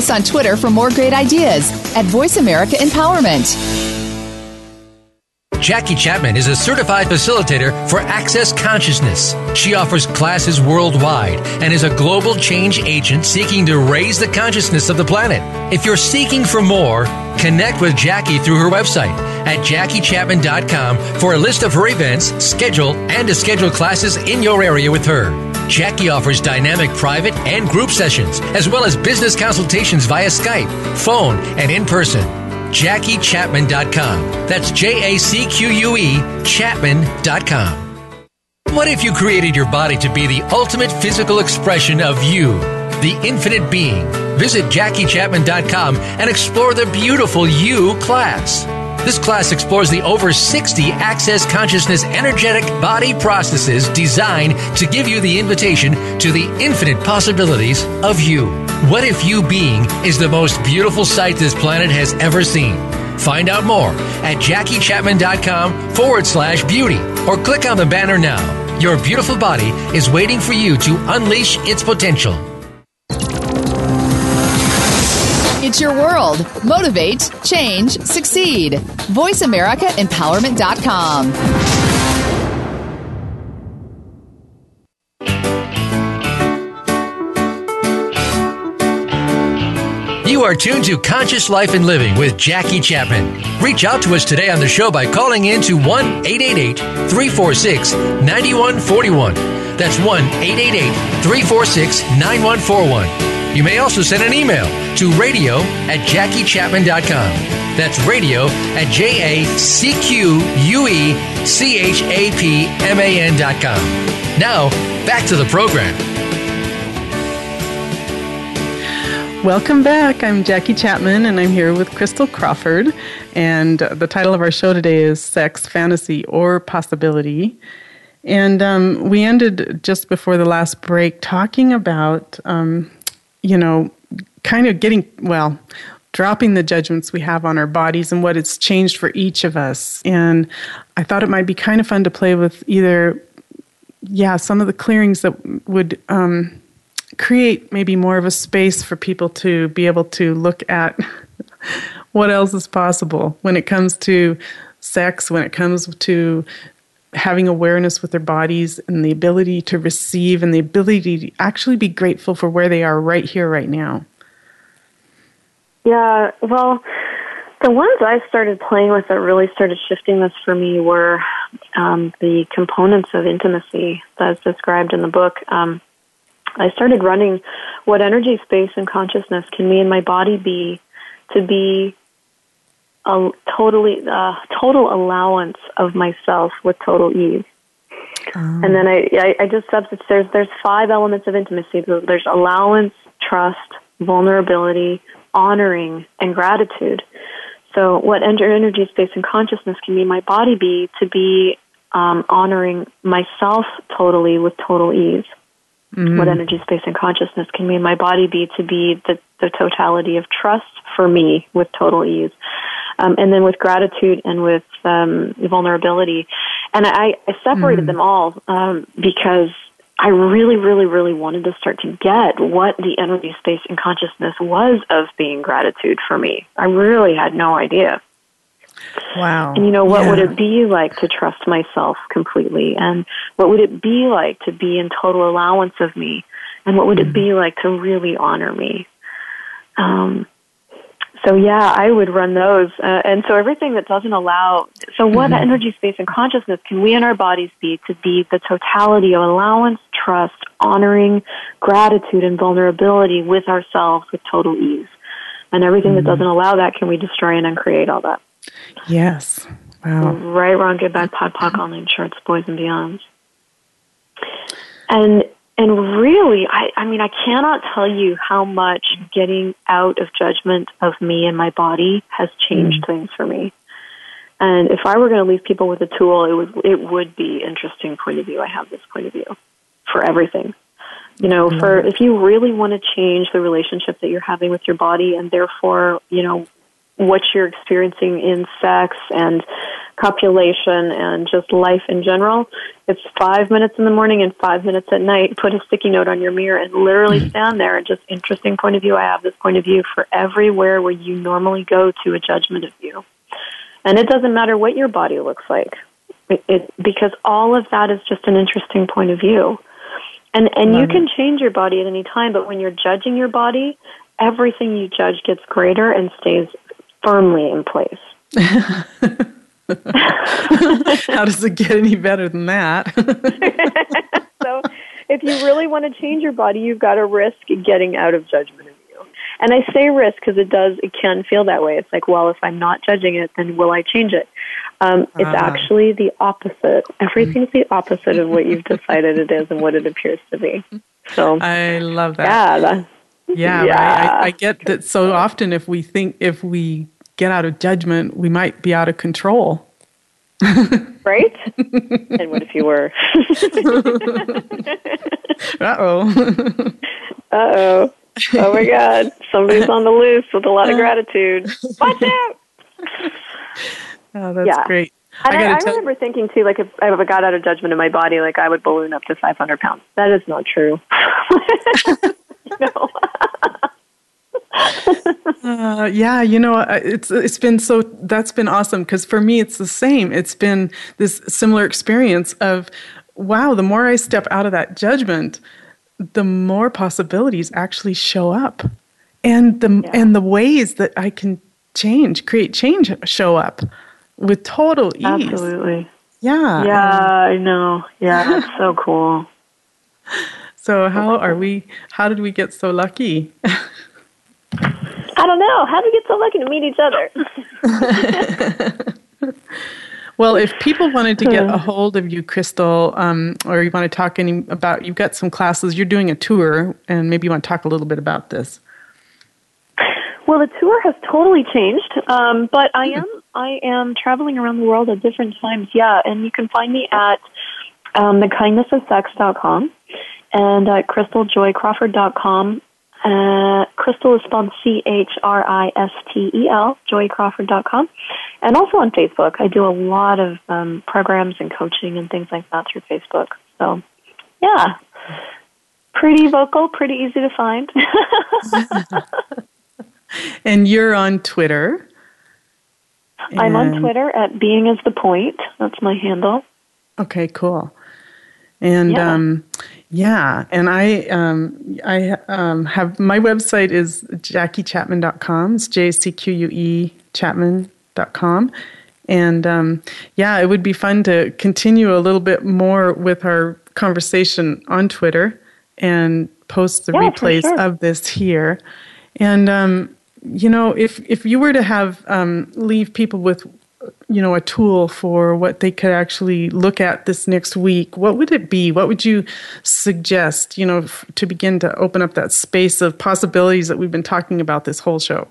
Us on Twitter for more great ideas at Voice America Empowerment. Jackie Chapman is a certified facilitator for Access Consciousness. She offers classes worldwide and is a global change agent seeking to raise the consciousness of the planet. If you're seeking for more, connect with Jackie through her website at jackiechapman.com for a list of her events, schedule, and to schedule classes in your area with her. Jackie offers dynamic private and group sessions, as well as business consultations via Skype, phone, and in person. JackieChapman.com. That's J A C Q U E Chapman.com. What if you created your body to be the ultimate physical expression of you, the infinite being? Visit JackieChapman.com and explore the beautiful You class. This class explores the over 60 Access Consciousness energetic body processes designed to give you the invitation to the infinite possibilities of you. What if you being is the most beautiful sight this planet has ever seen? Find out more at JackieChapman.com forward slash beauty or click on the banner now. Your beautiful body is waiting for you to unleash its potential. Your world. Motivate, change, succeed. VoiceAmericaEmpowerment.com. You are tuned to Conscious Life and Living with Jackie Chapman. Reach out to us today on the show by calling in to 1 888 346 9141. That's 1 888 346 9141. You may also send an email to radio at jackiechapman.com. That's radio at J A C Q U E C H A P M A N.com. Now, back to the program. Welcome back. I'm Jackie Chapman, and I'm here with Christel Crawford. And the title of our show today is Sex, Fantasy, or Possibility. And um, we ended just before the last break talking about um, you know, kind of getting, well, dropping the judgments we have on our bodies and what it's changed for each of us. And I thought it might be kind of fun to play with either, yeah, some of the clearings that would um, create maybe more of a space for people to be able to look at what else is possible when it comes to sex, when it comes to having awareness with their bodies and the ability to receive and the ability to actually be grateful for where they are right here, right now. Yeah, well, the ones I started playing with that really started shifting this for me were um, the components of intimacy that's described in the book. Um, I started running what energy, space, and consciousness can me and my body be to be a totally uh, total allowance of myself with total ease. Um. And then I, I, I just substitute. There's there's five elements of intimacy. There's allowance, trust, vulnerability, honoring, and gratitude. So, what energy, space, and consciousness can be my body be to be um, honoring myself totally with total ease? Mm-hmm. What energy, space, and consciousness can be my body be to be the, the totality of trust for me with total ease? Um, and then with gratitude and with um, vulnerability. And I, I separated mm. them all um, because I really, really, really wanted to start to get what the energy, space, and consciousness was of being gratitude for me. I really had no idea. Wow. And you know, what yeah. would it be like to trust myself completely? And what would it be like to be in total allowance of me? And what would it be like to really honor me? Um, so yeah, I would run those. Uh, and so everything that doesn't allow, so what mm-hmm. energy, space, and consciousness can we in our bodies be to be the totality of allowance, trust, honoring, gratitude, and vulnerability with ourselves with total ease? And everything mm-hmm. that doesn't allow that, can we destroy and uncreate all that? Yes. Wow. Right, wrong, good, bad, pod, poc, all nine shorts, boys and beyonds. And and really, I, I mean, I cannot tell you how much getting out of judgment of me and my body has changed mm. things for me. And if I were going to leave people with a tool, it would it would be interesting point of view. I have this point of view for everything. You know, mm. for if you really want to change the relationship that you're having with your body, and therefore, you know, what you're experiencing in sex and copulation and just life in general. It's five minutes in the morning and five minutes at night. Put a sticky note on your mirror and literally mm. stand there and just interesting point of view. I have this point of view for everywhere where you normally go to a judgment of you. And it doesn't matter what your body looks like. It, it, because all of that is just an interesting point of view. And and you can change your body at any time, but when you're judging your body, everything you judge gets greater and stays firmly in place. How does it get any better than that? so, if you really want to change your body, you've got to risk getting out of judgment of you. And I say risk because it does, it can feel that way. It's like, well, if I'm not judging it, then will I change it? Um, it's uh, actually the opposite. Everything's the opposite of what you've decided it is and what it appears to be. So I love that. Yeah. Yeah, yeah. I, I, get that so often if we think if we get out of judgment, we might be out of control. right? and what if you were? uh oh. Uh oh. Oh my God. Somebody's on the loose with a lot of gratitude. Watch out. Oh, that's yeah. great. And I, I, I remember thinking too, like if I got out of judgment in my body, like I would balloon up to 500 pounds. That is not true. No. uh, yeah, you know, it's it's been so that's been awesome because for me it's the same. It's been this similar experience of wow, the more I step out of that judgment, the more possibilities actually show up. And the yeah. and the ways that I can change, create change show up with total ease. Absolutely. Yeah. Yeah, I know. Yeah, that's so cool. So how are we how did we get so lucky? I don't know. How did we get so lucky to meet each other? well, if people wanted to get a hold of you, Christel, um, or you want to talk any about, you've got some classes, you're doing a tour, and maybe you want to talk a little bit about this. Well, the tour has totally changed, um, but I am I am traveling around the world at different times. Yeah, and you can find me at um, thekindnessofsex.com and at christeljoycrawford.com uh, Christel is spelled C H R I S T E L, joycrawford.com. And also on Facebook. I do a lot of um, programs and coaching and things like that through Facebook. So, yeah. Pretty vocal, pretty easy to find. and you're on Twitter. I'm on Twitter at Being is the Point. That's my handle. Okay, cool. And yeah. um, yeah, and I um, I um, have my website is jacquiechapman.com. It's J C Q U E Chapman.com. And um, yeah, it would be fun to continue a little bit more with our conversation on Twitter and post the yeah, replays sure. of this here. And um, you know, if if you were to have um, leave people with you know a tool for what they could actually look at this next week what would it be what would you suggest you know f- to begin to open up that space of possibilities that we've been talking about this whole show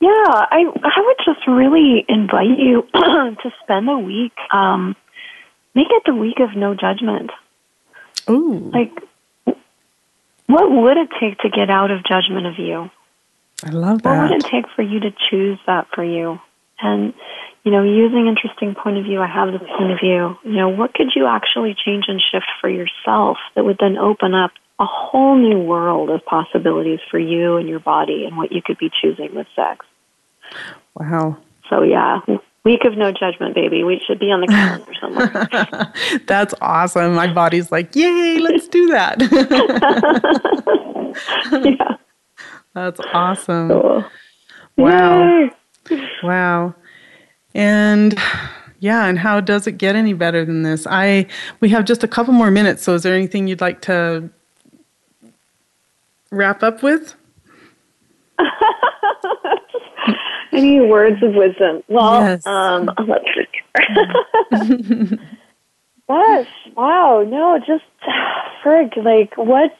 yeah i i would just really invite you to spend a week um make it the week of no judgment Ooh. like what would it take to get out of judgment of you I love that. What would it take for you to choose that for you? And, you know, using interesting point of view, I have this point of view, you know, what could you actually change and shift for yourself that would then open up a whole new world of possibilities for you and your body and what you could be choosing with sex? Wow. So, yeah, Week of no judgment, baby. We should be on the calendar somewhere. That's awesome. My body's like, yay, let's do that. yeah. That's awesome. Cool. Wow. Yay. Wow. And yeah, and how does it get any better than this? I we have just a couple more minutes, so is there anything you'd like to wrap up with? Any words of wisdom? Well, yes. um, let's see. Yes. Wow. No, just frig. Like, what's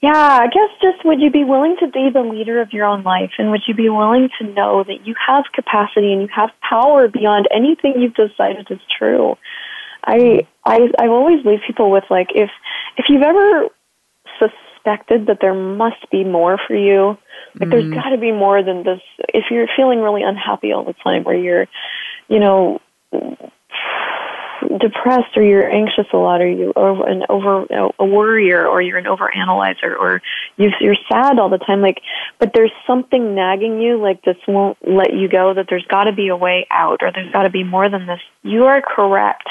yeah, I guess just would you be willing to be the leader of your own life and would you be willing to know that you have capacity and you have power beyond anything you've decided is true? I I I always leave people with like if if you've ever suspected that there must be more for you, like mm there's got to be more than this. If you're feeling really unhappy all the time where you're, you know, depressed or you're anxious a lot or you are an over a worrier or you're an over analyzer or you you're sad all the time like but there's something nagging you like this won't let you go that there's got to be a way out or there's got to be more than this. You are correct.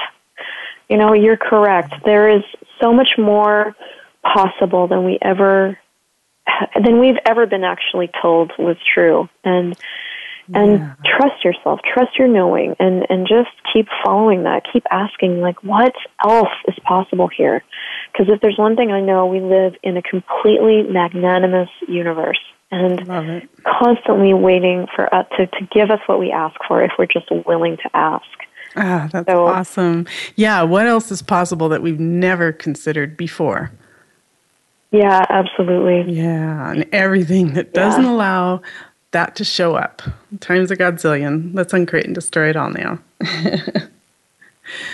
You know you're correct. There is so much more possible than we ever than we've ever been actually told was true. And and yeah. trust yourself trust your knowing and and just keep following that keep asking like what else is possible here because if there's one thing i know we live in a completely magnanimous universe and constantly waiting for us to, to give us what we ask for if we're just willing to ask ah that's so, awesome yeah what else is possible that we've never considered before yeah, absolutely. Yeah, and everything that doesn't yeah. allow that to show up. Times a godzillion. Let's uncreate and destroy it all now.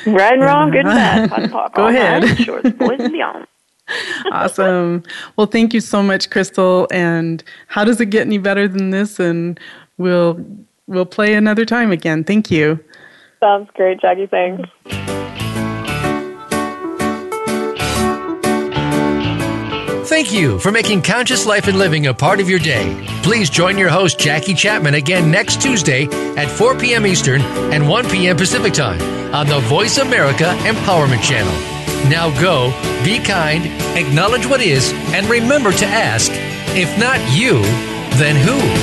right and wrong, good and bad. Go ahead. Shorts, boys and beyond. awesome. Well, thank you so much, Christel. And how does it get any better than this? And we'll we'll play another time again. Thank you. Sounds great, Jackie. Thanks. Thank you for making conscious life and living a part of your day. Please join your host, Jackie Chapman, again next Tuesday at 4 p.m. Eastern and 1 p.m. Pacific Time on the Voice America Empowerment Channel. Now go, be kind, acknowledge what is, and remember to ask if not you, then who?